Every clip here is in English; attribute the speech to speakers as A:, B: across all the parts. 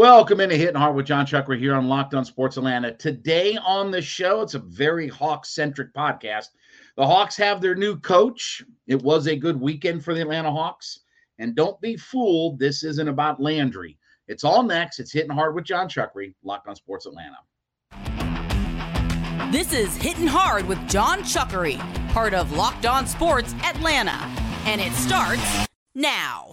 A: Welcome into Hitting Hard with Jon Chuckery here on Locked On Sports Atlanta. Today on the show, it's a very Hawks centric podcast. The Hawks have their new coach. It was a good weekend for the Atlanta Hawks. And don't be fooled, this isn't about Landry. It's all next. It's Hitting Hard with Jon Chuckery, Locked On Sports Atlanta.
B: This is Hitting Hard with Jon Chuckery, part of Locked On Sports Atlanta. And it starts now.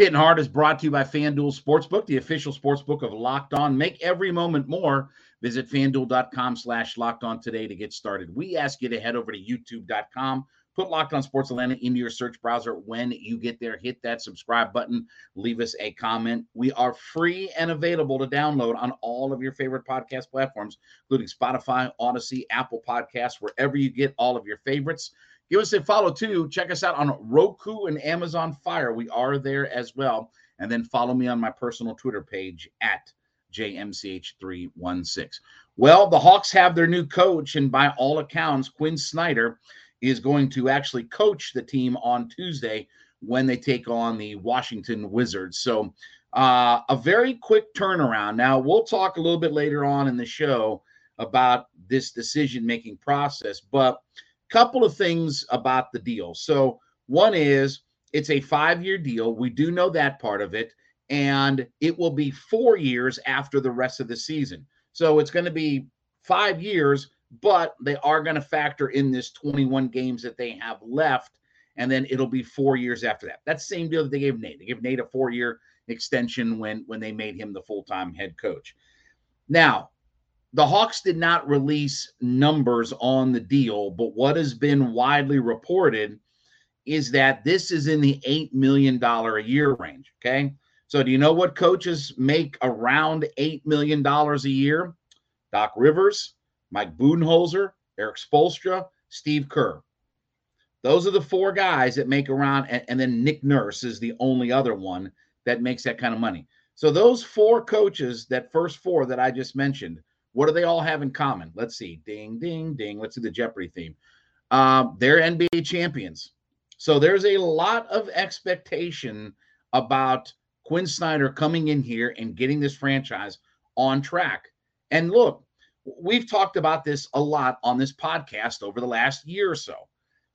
A: Hitting Hard is brought to you by FanDuel Sportsbook, the official sportsbook of Locked On. Make every moment more. Visit fanduel.com slash locked on today to get started. We ask you to head over to youtube.com, put Locked On Sports Atlanta into your search browser. When you get there, hit that subscribe button, leave us a comment. We are free and available to download on all of your favorite podcast platforms, including Spotify, Audacy, Apple Podcasts, wherever you get all of your favorites. Give us a follow too. Check us out on Roku and Amazon Fire. We are there as well. And then follow me on my personal Twitter page at JMCH316. Well, the Hawks have their new coach, and by all accounts, Quin Snyder is going to actually coach the team on Tuesday when they take on the Washington Wizards. So, uh, a very quick turnaround. Now, we'll talk a little bit later on in the show about this decision making process, but couple of things about the deal. So, one is it's a five year deal. We do know that part of it. And it will be four years after the rest of the season. So, it's going to be five years, but they are going to factor in this 21 games that they have left. And then it'll be four years after that. That's the same deal that they gave Nate. They gave Nate a four year extension when when they made him the full time head coach. Now, the Hawks did not release numbers on the deal, but what has been widely reported is that this is in the $8 million a year range. Okay. So, do you know what coaches make around $8 million a year? Doc Rivers, Mike Budenholzer, Erik Spoelstra, Steve Kerr. Those are the four guys that make around, and, and then Nick Nurse is the only other one that makes that kind of money. So, those four coaches, that first four that I just mentioned, what do they all have in common? Let's see. Ding, ding, ding. Let's do the Jeopardy theme. Um, they're NBA champions. So there's a lot of expectation about Quin Snyder coming in here and getting this franchise on track. And look, we've talked about this a lot on this podcast over the last year or so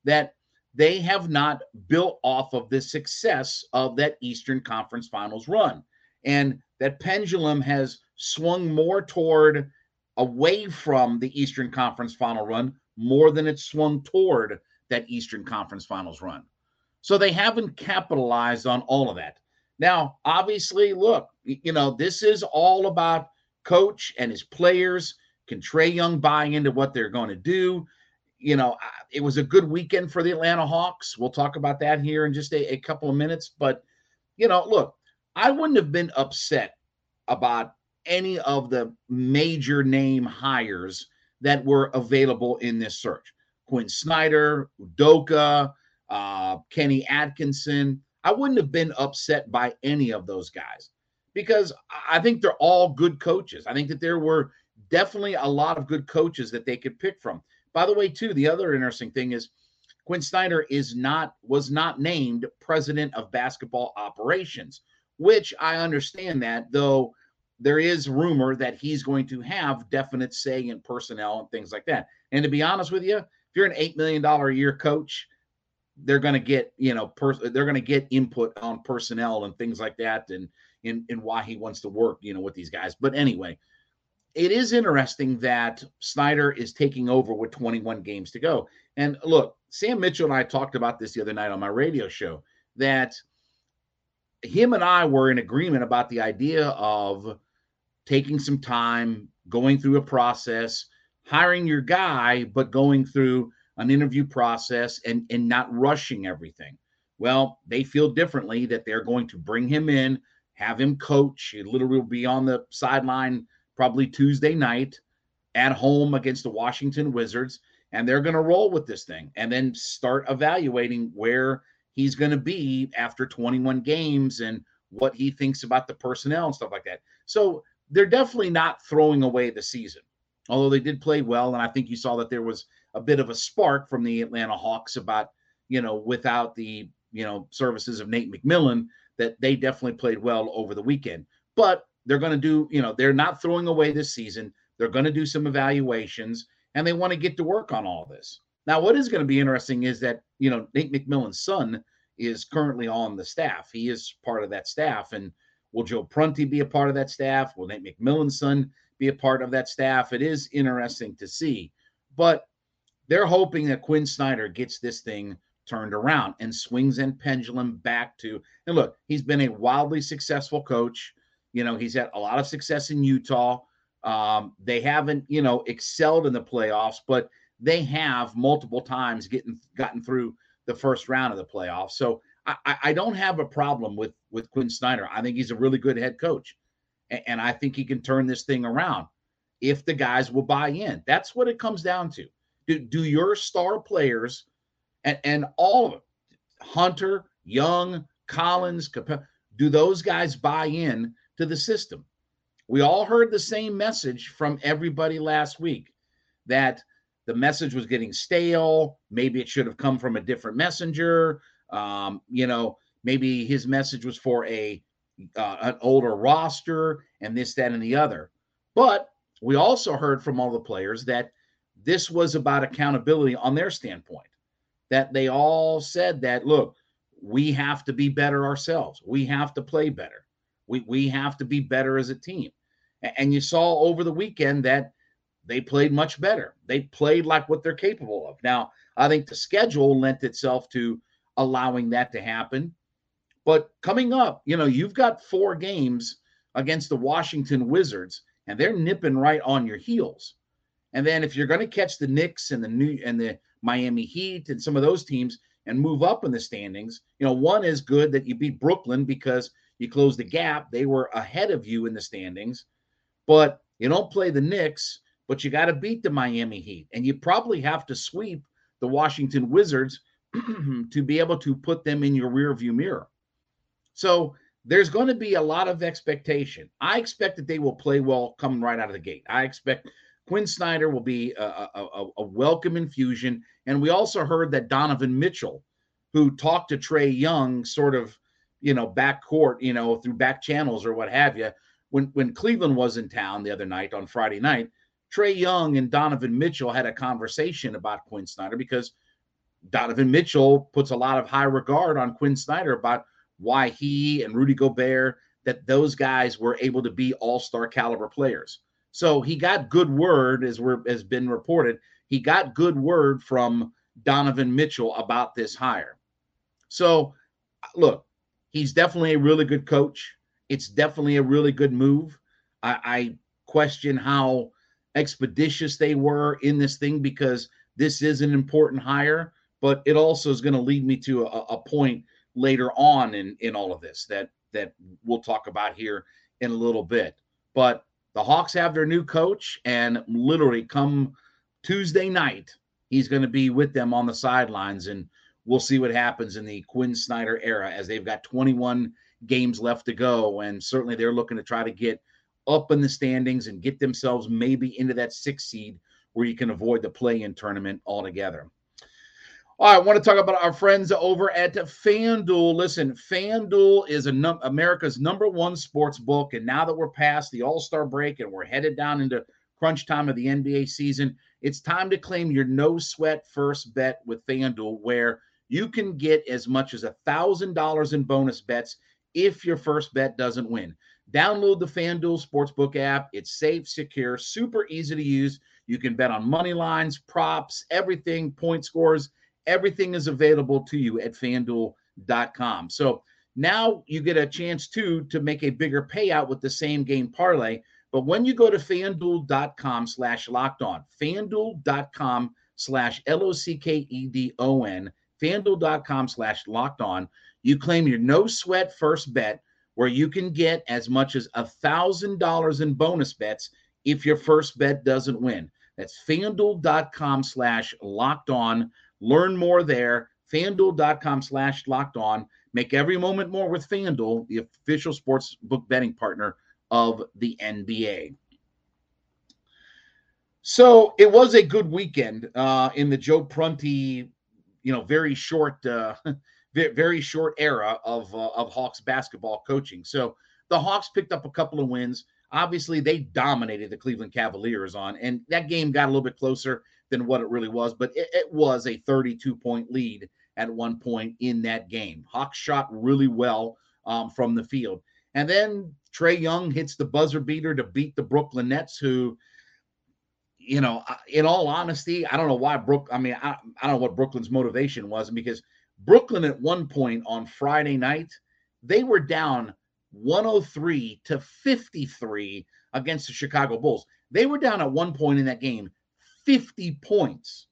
A: that they have not built off of the success of that Eastern Conference Finals run. And that pendulum has swung more toward away from the Eastern Conference final run more than it swung toward that Eastern Conference finals run. So they haven't capitalized on all of that. Now, obviously, look, you know, this is all about coach and his players. Can Trae Young buy into what they're going to do? You know, it was a good weekend for the Atlanta Hawks. We'll talk about that here in just a, a couple of minutes. But, you know, look, I wouldn't have been upset about any of the major name hires that were available in this search. Quin Snyder, Udoka, uh, Kenny Atkinson. I wouldn't have been upset by any of those guys because I think they're all good coaches. I think that there were definitely a lot of good coaches that they could pick from. By the way, too, the other interesting thing is Quin Snyder is not was not named president of basketball operations, which I understand that though there is rumor that he's going to have definite say in personnel and things like that. And to be honest with you, if you're an eight million dollar a year coach, they're going to get you know per- they're going to get input on personnel and things like that, and in in why he wants to work you know with these guys. But anyway, it is interesting that Snyder is taking over with 21 games to go. And look, Sam Mitchell and I talked about this the other night on my radio show that him and I were in agreement about the idea of taking some time, going through a process, hiring your guy, but going through an interview process and, and not rushing everything. Well, they feel differently that they're going to bring him in, have him coach. He literally will be on the sideline probably Tuesday night at home against the Washington Wizards. And they're going to roll with this thing and then start evaluating where he's going to be after 21 games and what he thinks about the personnel and stuff like that. So they're definitely not throwing away the season. although they did play well. And I think you saw that there was a bit of a spark from the Atlanta Hawks about, you know, without the, you know, services of Nate McMillan, that they definitely played well over the weekend. But they're going to do, you know, they're not throwing away this season. They're going to do some evaluations and they want to get to work on all this. Now, what is going to be interesting is that, you know, Nate McMillan's son is currently on the staff. He is part of that staff. And will Joe Prunty be a part of that staff? Will Nate McMillan's son be a part of that staff? It is interesting to see. But they're hoping that Quin Snyder gets this thing turned around and swings and pendulum back to. And look, he's been a wildly successful coach. You know, he's had a lot of success in Utah. Um, they haven't, you know, excelled in the playoffs, but they have multiple times getting gotten through the first round of the playoffs. So I, I don't have a problem with with Quin Snyder. I think he's a really good head coach, and, and I think he can turn this thing around if the guys will buy in. That's what it comes down to. Do do your star players and and all of them, Hunter, Young, Collins, do those guys buy in to the system? We all heard the same message from everybody last week that the message was getting stale. Maybe it should have come from a different messenger. Um, you know, maybe his message was for a uh, an older roster and this, that, and the other. But we also heard from all the players that this was about accountability on their standpoint. That they all said that, look, we have to be better ourselves. We have to play better. We we have to be better as a team. And you saw over the weekend that they played much better. They played like what they're capable of. Now, I think the schedule lent itself to allowing that to happen. But coming up, you know, you've got four games against the Washington Wizards, and they're nipping right on your heels. And then if you're going to catch the Knicks and the new and the Miami Heat and some of those teams and move up in the standings, you know, one is good that you beat Brooklyn because you closed the gap. They were ahead of you in the standings. But you don't play the Knicks but you got to beat the Miami Heat, and you probably have to sweep the Washington Wizards to be able to put them in your rearview mirror. So there's going to be a lot of expectation. I expect that they will play well coming right out of the gate. I expect Quin Snyder will be a, a, a welcome infusion. And we also heard that Donovan Mitchell, who talked to Trae Young sort of, you know, back court, you know, through back channels or what have you, when, when Cleveland was in town the other night on Friday night, Trae Young and Donovan Mitchell had a conversation about Quin Snyder because Donovan Mitchell puts a lot of high regard on Quin Snyder about why he and Rudy Gobert, that those guys were able to be all-star caliber players. So he got good word, as we're has been reported. He got good word from Donovan Mitchell about this hire. So look, he's definitely a really good coach. It's definitely a really good move. I, I question how expeditious they were in this thing because this is an important hire, but it also is going to lead me to a, a point later on in in all of this that that we'll talk about here in a little bit. But the Hawks have their new coach, and literally come Tuesday night, he's going to be with them on the sidelines, and we'll see what happens in the Quin Snyder era as they've got 21 games left to go, and certainly they're looking to try to get up in the standings and get themselves maybe into that six seed where you can avoid the play in tournament altogether. All right, I want to talk about our friends over at FanDuel. Listen, FanDuel is num- America's number one sports book. And now that we're past the All Star break and we're headed down into crunch time of the NBA season, it's time to claim your no sweat first bet with FanDuel, where you can get as much as $1,000 in bonus bets if your first bet doesn't win. Download the FanDuel Sportsbook app. It's safe, secure, super easy to use. You can bet on money lines, props, everything, point scores. Everything is available to you at fanduel.com. So now you get a chance too to make a bigger payout with the same game parlay. But when you go to fanduel.com slash locked on, fanduel.com slash L O C K E D O N, fanduel.com slash locked on, you claim your no sweat first bet where you can get as much as a thousand dollars in bonus bets if your first bet doesn't win. That's fanduel.com slash locked on. Learn more there. Fanduel.com slash locked on. Make every moment more with Fanduel, the official sports book betting partner of the NBA. So it was a good weekend uh, in the Joe Prunty, you know, very short, uh, very short era of uh, of Hawks basketball coaching. So the Hawks picked up a couple of wins. Obviously, they dominated the Cleveland Cavaliers on, and that game got a little bit closer than what it really was, but it, it was a 32 point lead at one point in that game. Hawks shot really well um, from the field. And then Trae Young hits the buzzer beater to beat the Brooklyn Nets, who you know, in all honesty, I don't know why Brook. I mean, I, I don't know what Brooklyn's motivation was because Brooklyn at one point on Friday night they were down 103 to 53 against the Chicago Bulls. They were down at one point in that game 50 points.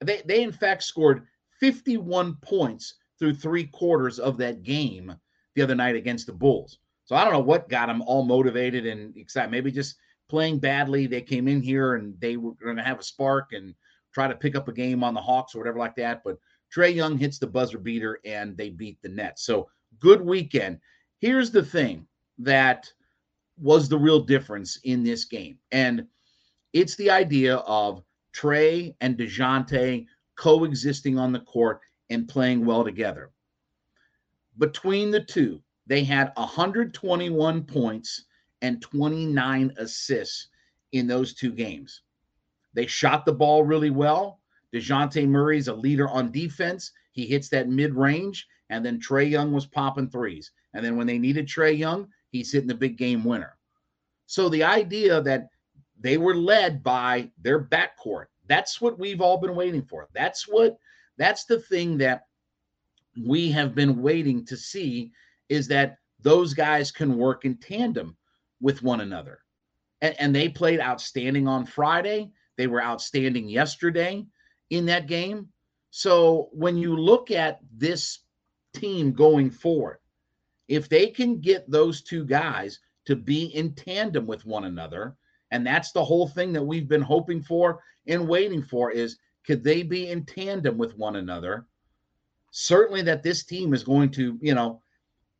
A: They they in fact scored 51 points through three quarters of that game the other night against the Bulls. So I don't know what got them all motivated and excited. Maybe just playing badly. They came in here and they were going to have a spark and try to pick up a game on the Hawks or whatever like that. But Trae Young hits the buzzer beater and they beat the Nets. So good weekend. Here's the thing that was the real difference in this game. And it's the idea of Trae and DeJounte coexisting on the court and playing well together. Between the two, they had 121 points and 29 assists in those two games. They shot the ball really well. DeJounte Murray's a leader on defense. He hits that mid range, and then Trae Young was popping threes. And then when they needed Trae Young, he's hitting the big game winner. So the idea that they were led by their backcourt, that's what we've all been waiting for. That's what that's the thing that we have been waiting to see is that those guys can work in tandem with one another. And, and they played outstanding on Friday. They were outstanding yesterday in that game. So when you look at this team going forward, if they can get those two guys to be in tandem with one another, and that's the whole thing that we've been hoping for and waiting for is could they be in tandem with one another? Certainly that this team is going to, you know,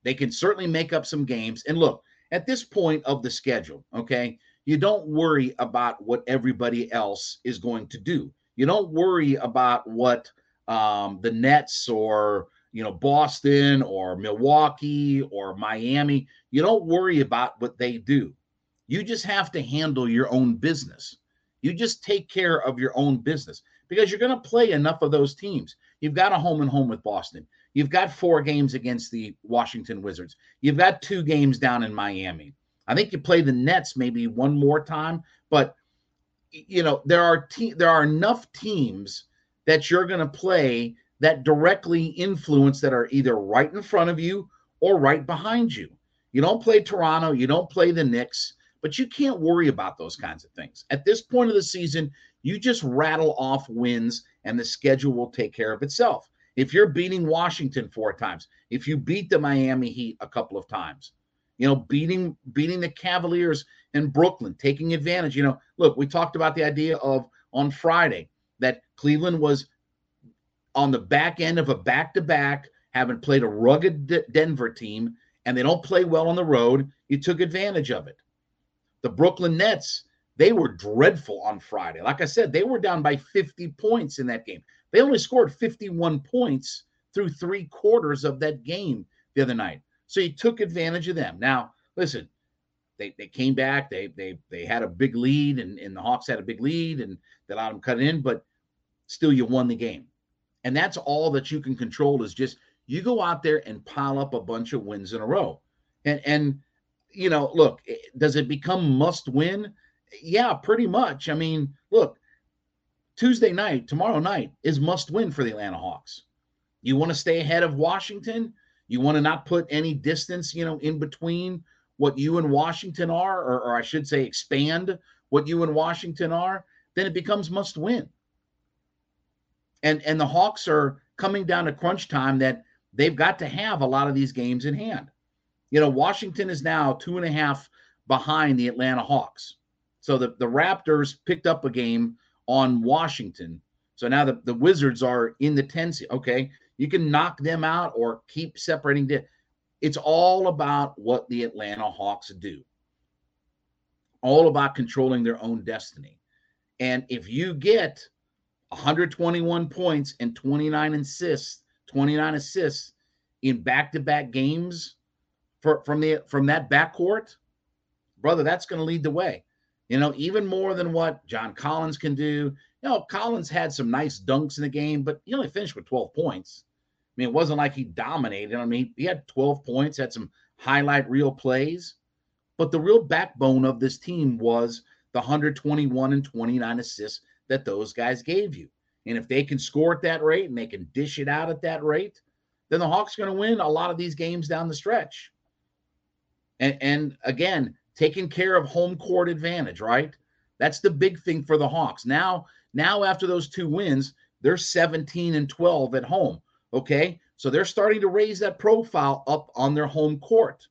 A: they can certainly make up some games. And look, at this point of the schedule, okay, you don't worry about what everybody else is going to do. You don't worry about what um, the Nets or you know Boston or Milwaukee or Miami. You don't worry about what they do. You just have to handle your own business. You just take care of your own business because you're going to play enough of those teams. You've got a home and home with Boston. You've got four games against the Washington Wizards. You've got two games down in Miami. I think you play the Nets maybe one more time, but you know there are te- there are enough teams that you're going to play that directly influence that are either right in front of you or right behind you. You don't play Toronto, you don't play the Knicks, but you can't worry about those kinds of things. At this point of the season, you just rattle off wins and the schedule will take care of itself. If you're beating Washington four times, if you beat the Miami Heat a couple of times, you know, beating beating the Cavaliers in Brooklyn, taking advantage. You know, look, we talked about the idea of on Friday that Cleveland was on the back end of a back-to-back, having played a rugged D- Denver team, and they don't play well on the road. You took advantage of it. The Brooklyn Nets, they were dreadful on Friday. Like I said, they were down by 50 points in that game. They only scored 51 points through three quarters of that game the other night. So he took advantage of them. Now, listen, they, they came back. They they they had a big lead, and, and the Hawks had a big lead, and they allowed them cut in, but still you won the game. And that's all that you can control is just you go out there and pile up a bunch of wins in a row. And and you know, look, eh, does it become must win? Yeah, pretty much. I mean, look, Tuesday night, tomorrow night is must win for the Atlanta Hawks. You want to stay ahead of Washington? You want to not put any distance, you know, in between what you and Washington are, or, or I should say, expand what you and Washington are, then it becomes must win. And and the Hawks are coming down to crunch time that they've got to have a lot of these games in hand. You know, Washington is now two and a half behind the Atlanta Hawks. So the, the Raptors picked up a game on Washington. So now the, the Wizards are in the 10 seed. Okay. You can knock them out or keep separating. It's all about what the Atlanta Hawks do, all about controlling their own destiny. And if you get 121 points and 29 assists, 29 assists in back-to-back games for, from the from that backcourt, brother, that's going to lead the way. You know, even more than what John Collins can do. You know, Collins had some nice dunks in the game, but he only finished with 12 points. I mean, it wasn't like he dominated. I mean, he had 12 points, had some highlight reel plays, but the real backbone of this team was the 121 and 29 assists that those guys gave you. And if they can score at that rate and they can dish it out at that rate, then the Hawks are going to win a lot of these games down the stretch. And, and again, taking care of home court advantage, right? That's the big thing for the Hawks. Now, now after those two wins, they're 17 and 12 at home. Okay. So they're starting to raise that profile up on their home court,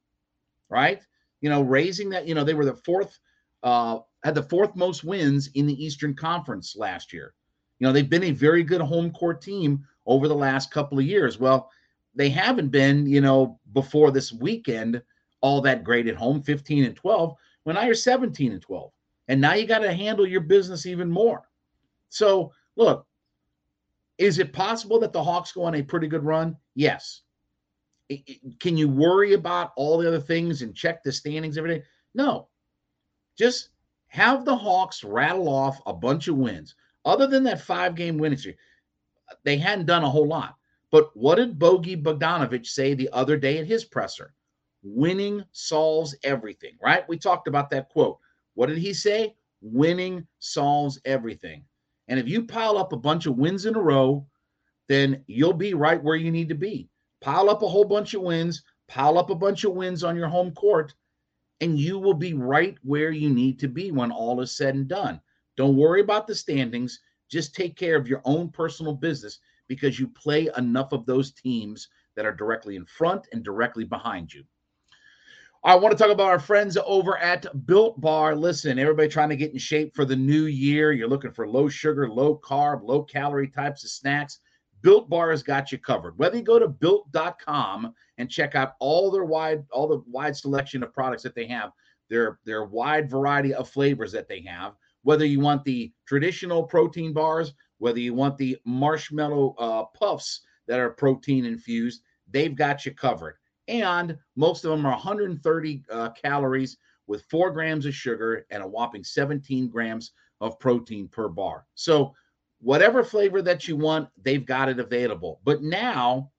A: right? You know, raising that, you know, they were the fourth, uh, had the fourth most wins in the Eastern Conference last year. You know, they've been a very good home court team over the last couple of years. Well, they haven't been, you know, before this weekend all that great at home, 15 and 12. When now you're 17 and 12. And now you got to handle your business even more. So, look, is it possible that the Hawks go on a pretty good run? Yes. It, it, can you worry about all the other things and check the standings every day? No. Just have the Hawks rattle off a bunch of wins. Other than that five game winning streak, they hadn't done a whole lot. But what did Bogi Bogdanovic say the other day at his presser? Winning solves everything, right? We talked about that quote. What did he say? Winning solves everything. And if you pile up a bunch of wins in a row, then you'll be right where you need to be. Pile up a whole bunch of wins, pile up a bunch of wins on your home court, and you will be right where you need to be when all is said and done. Don't worry about the standings. Just take care of your own personal business because you play enough of those teams that are directly in front and directly behind you. I want to talk about our friends over at Built Bar. Listen, everybody trying to get in shape for the new year. You're looking for low sugar, low carb, low calorie types of snacks. Built Bar has got you covered. Whether you go to built.com and check out all their wide, all the wide selection of products that they have, their their wide variety of flavors that they have. Whether you want the traditional protein bars, whether you want the marshmallow uh, puffs that are protein infused, they've got you covered and most of them are 130 uh, calories with four grams of sugar and a whopping 17 grams of protein per bar. So, whatever flavor that you want, they've got it available. But now,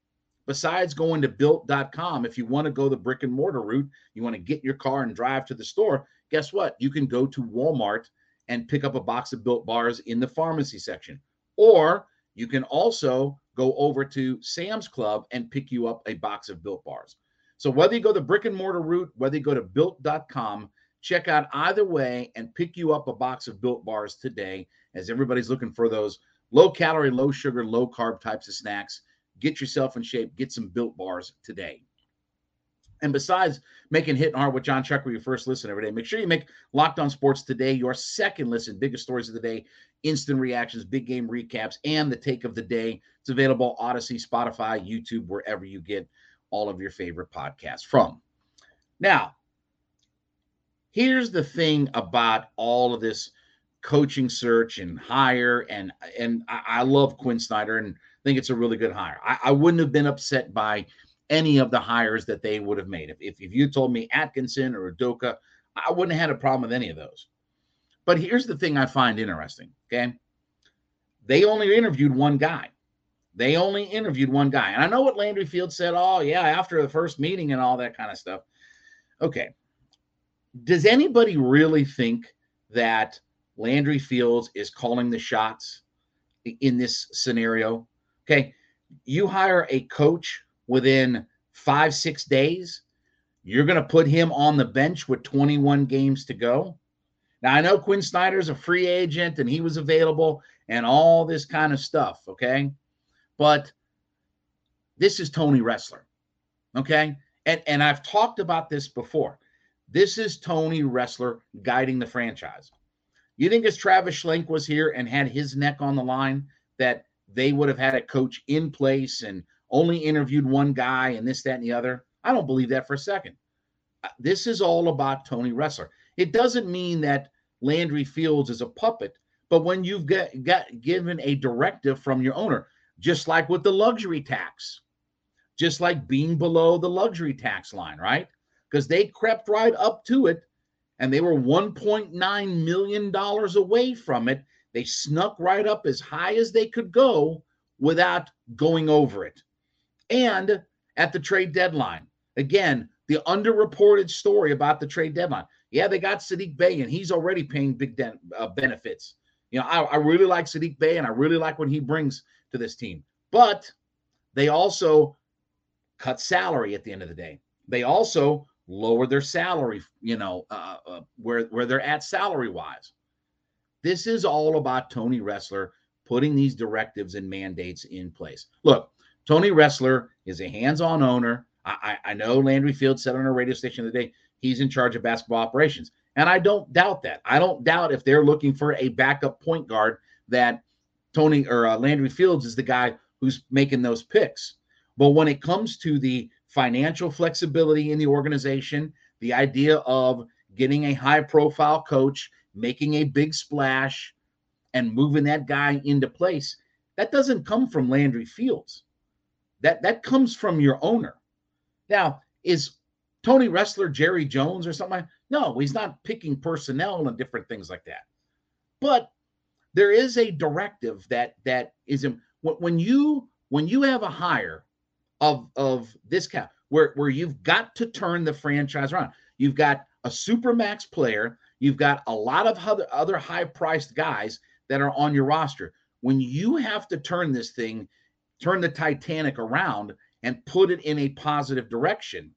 A: besides going to built.com, if you want to go the brick and mortar route, you want to get your car and drive to the store, guess what? You can go to Walmart and pick up a box of built bars in the pharmacy section. Or you can also go over to Sam's Club and pick you up a box of built bars. So whether you go the brick and mortar route, whether you go to built.com, check out either way and pick you up a box of built bars today as everybody's looking for those low calorie, low sugar, low carb types of snacks. Get yourself in shape, get some built bars today. And besides making Hit and Hard with Jon Chuckery your first listen every day, make sure you make Locked On Sports today your second listen. Biggest stories of the day, instant reactions, big game recaps, and the take of the day. It's available Audacy, Spotify, YouTube, wherever you get all of your favorite podcasts from. Now, here's the thing about all of this coaching search and hire, and and I, I love Quin Snyder and think it's a really good hire. I, I wouldn't have been upset by any of the hires that they would have made. If, if, you told me Atkinson or Udoka, I wouldn't have had a problem with any of those. But here's the thing I find interesting. Okay. They only interviewed one guy. They only interviewed one guy. And I know what Landry Field said, oh, yeah, after the first meeting and all that kind of stuff. Okay. Does anybody really think that Landry Fields is calling the shots in this scenario? Okay. You hire a coach within five, six days, you're going to put him on the bench with 21 games to go. Now, I know Quin Snyder's a free agent and he was available and all this kind of stuff. Okay. But this is Tony Ressler. Okay. And, and I've talked about this before. This is Tony Ressler guiding the franchise. You think as Travis Schlenk was here and had his neck on the line, that they would have had a coach in place and only interviewed one guy and this, that, and the other? I don't believe that for a second. Uh, this is all about Tony Ressler. It doesn't mean that Landry Fields is a puppet, But when you've got, got given a directive from your owner, just like with the luxury tax, just like being below the luxury tax line, right? Because they crept right up to it and they were $1.9 million away from it. They snuck right up as high as they could go without going over it. And at the trade deadline, again, the underreported story about the trade deadline. Yeah, they got Saddiq Bey, and he's already paying big de- uh, benefits. You know, I, I really like Saddiq Bey, and I really like what he brings to this team. But they also cut salary at the end of the day. They also lower their salary, you know, uh, uh, where where they're at salary wise. This is all about Tony Ressler putting these directives and mandates in place. Look, Tony Ressler is a hands-on owner. I, I, I know Landry Field said on a radio station the day he's in charge of basketball operations, and I don't doubt that. I don't doubt if they're looking for a backup point guard that Tony or uh, Landry Fields is the guy who's making those picks. But when it comes to the financial flexibility in the organization, the idea of getting a high profile coach, making a big splash, and moving that guy into place, that doesn't come from Landry Fields. That that comes from your owner. Now, is Tony Ressler Jerry Jones or something? Like, no, he's not picking personnel and different things like that. But there is a directive that that is when you when you have a hire of of this cap where where you've got to turn the franchise around. You've got a super max player. You've got a lot of other other high priced guys that are on your roster. When you have to turn this thing, turn the Titanic around and put it in a positive direction,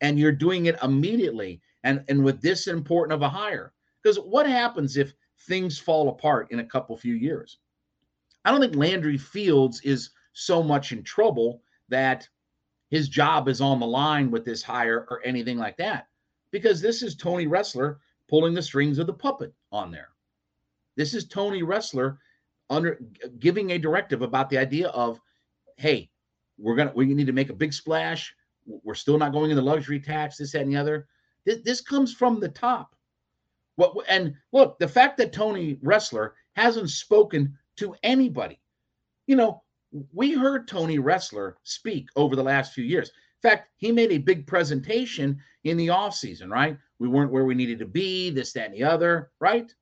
A: and you're doing it immediately and and with this important of a hire. Because what happens if things fall apart in a couple few years? I don't think Landry Fields is so much in trouble that his job is on the line with this hire or anything like that because this is Tony Ressler pulling the strings of the puppet on there. This is Tony Ressler under giving a directive about the idea of, hey, we're gonna we need to make a big splash. We're still not going in the luxury tax, this, that, and the other. This, this comes from the top. What and look, the fact that Tony Ressler hasn't spoken to anybody, you know, we heard Tony Ressler speak over the last few years. In fact, he made a big presentation in the offseason, right? We weren't where we needed to be, this, that, and the other, right?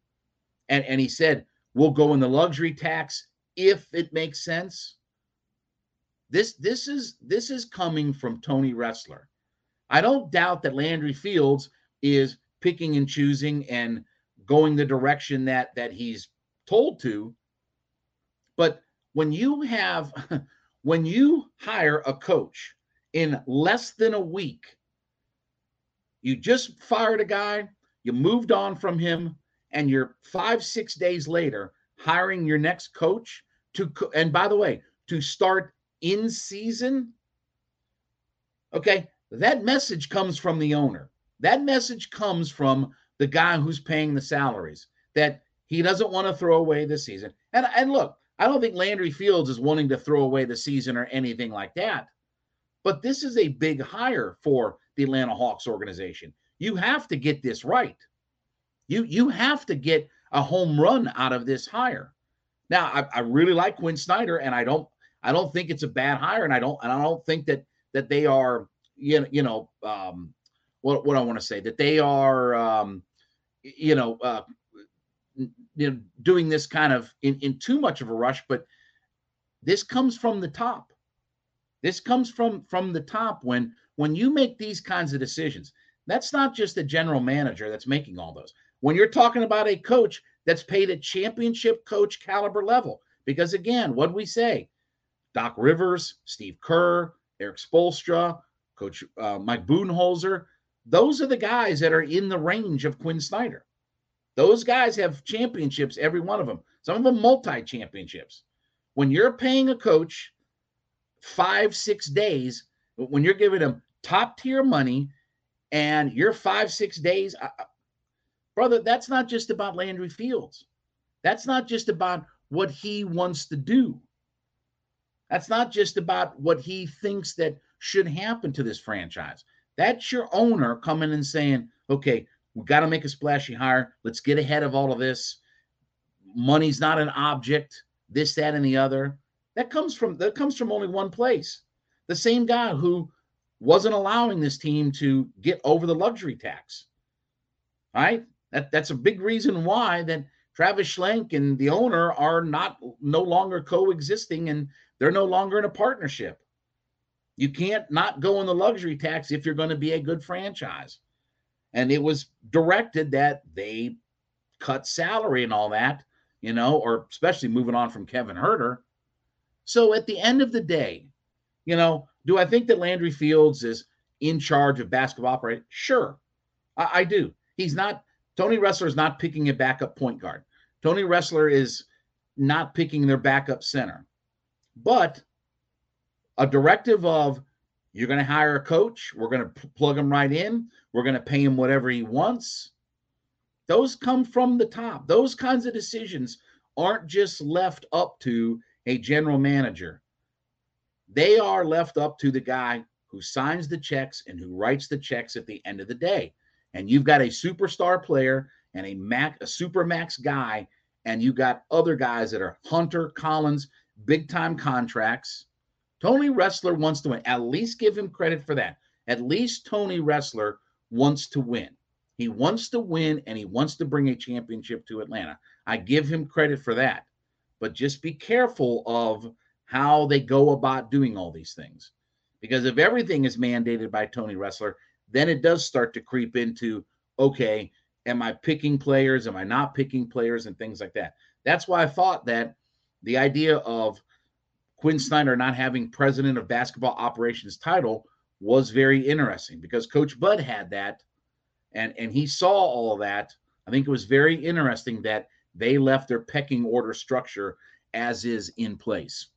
A: And, and he said, we'll go in the luxury tax if it makes sense. This this is this is coming from Tony Ressler. I don't doubt that Landry Fields is picking and choosing and going the direction that that he's told to. But when you have when you hire a coach in less than a week you just fired a guy you moved on from him and you're five six days later hiring your next coach to and by the way to start in season okay that message comes from the owner that message comes from the guy who's paying the salaries that he doesn't want to throw away the season and and look I don't think Landry Fields is wanting to throw away the season or anything like that. But this is a big hire for the Atlanta Hawks organization. You have to get this right. You you have to get a home run out of this hire. Now, I, I really like Quin Snyder, and I don't I don't think it's a bad hire, and I don't and I don't think that that they are you know you know um, what what I want to say that they are um, you know uh, you know doing this kind of in, in too much of a rush but this comes from the top. This comes from from the top when when you make these kinds of decisions. That's not just the general manager that's making all those when you're talking about a coach that's paid a championship coach caliber level because again what do we say doc rivers steve kerr Erik Spoelstra coach uh, mike budenholzer those are the guys that are in the range of Quin snyder those guys have championships, every one of them. Some of them multi championships. When you're paying a coach five, six days, when you're giving them top tier money and you're five, six days, brother, that's not just about Landry Fields. That's not just about what he wants to do. That's not just about what he thinks that should happen to this franchise. That's your owner coming and saying, okay, we got to make a splashy hire. Let's get ahead of all of this. money's not an object, this, that, and the other. That comes from that comes from only one place. The same guy who wasn't allowing this team to get over the luxury tax. Right? That that's a big reason why that Travis Schlenk and the owner are not no longer coexisting and they're no longer in a partnership. You can't not go in the luxury tax if you're going to be a good franchise. And it was directed that they cut salary and all that, you know, or especially moving on from Kevin Huerter. So at the end of the day, you know, do I think that Landry Fields is in charge of basketball operating? Sure, I, I do. He's not. Tony Ressler is not picking a backup point guard. Tony Ressler is not picking their backup center. But a directive of you're going to hire a coach, we're going to p- plug him right in, we're going to pay him whatever he wants. Those come from the top. Those kinds of decisions aren't just left up to a general manager. They are left up to the guy who signs the checks and who writes the checks at the end of the day. And you've got a superstar player and a max a super max guy and you've got other guys that are Hunter Collins big time contracts. Tony Ressler wants to win. At least give him credit for that. At least Tony Ressler wants to win. He wants to win and he wants to bring a championship to Atlanta. I give him credit for that. But just be careful of how they go about doing all these things. Because if everything is mandated by Tony Ressler, then it does start to creep into okay, am I picking players? Am I not picking players and things like that? That's why I thought that the idea of Quin Snyder not having president of basketball operations title was very interesting because Coach Bud had that and and he saw all of that. I think it was very interesting that they left their pecking order structure as is in place.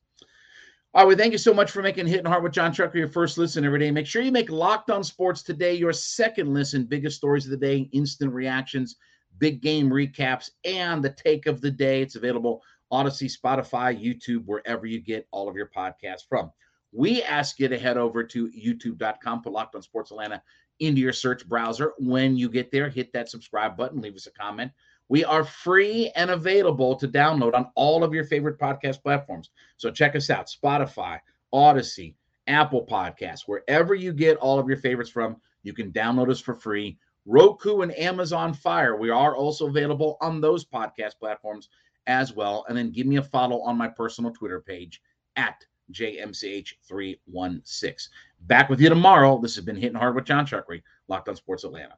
A: All right, well, thank you so much for making Hitting Hard with Jon Chuckery your first listen every day. Make sure you make Locked On Sports today your second listen. Biggest stories of the day, instant reactions, big game recaps, and the take of the day. It's available Audacy, Spotify, YouTube, wherever you get all of your podcasts from. We ask you to head over to youtube.com, put Locked On Sports Atlanta into your search browser. When you get there, hit that subscribe button, leave us a comment. We are free and available to download on all of your favorite podcast platforms. So check us out Spotify, Audacy, Apple Podcasts, wherever you get all of your favorites from, you can download us for free. Roku and Amazon Fire, we are also available on those podcast platforms as well. And then give me a follow on my personal Twitter page at JMCH316. Back with you tomorrow. This has been Hitting Hard with Jon Chuckery, Locked on Sports Atlanta.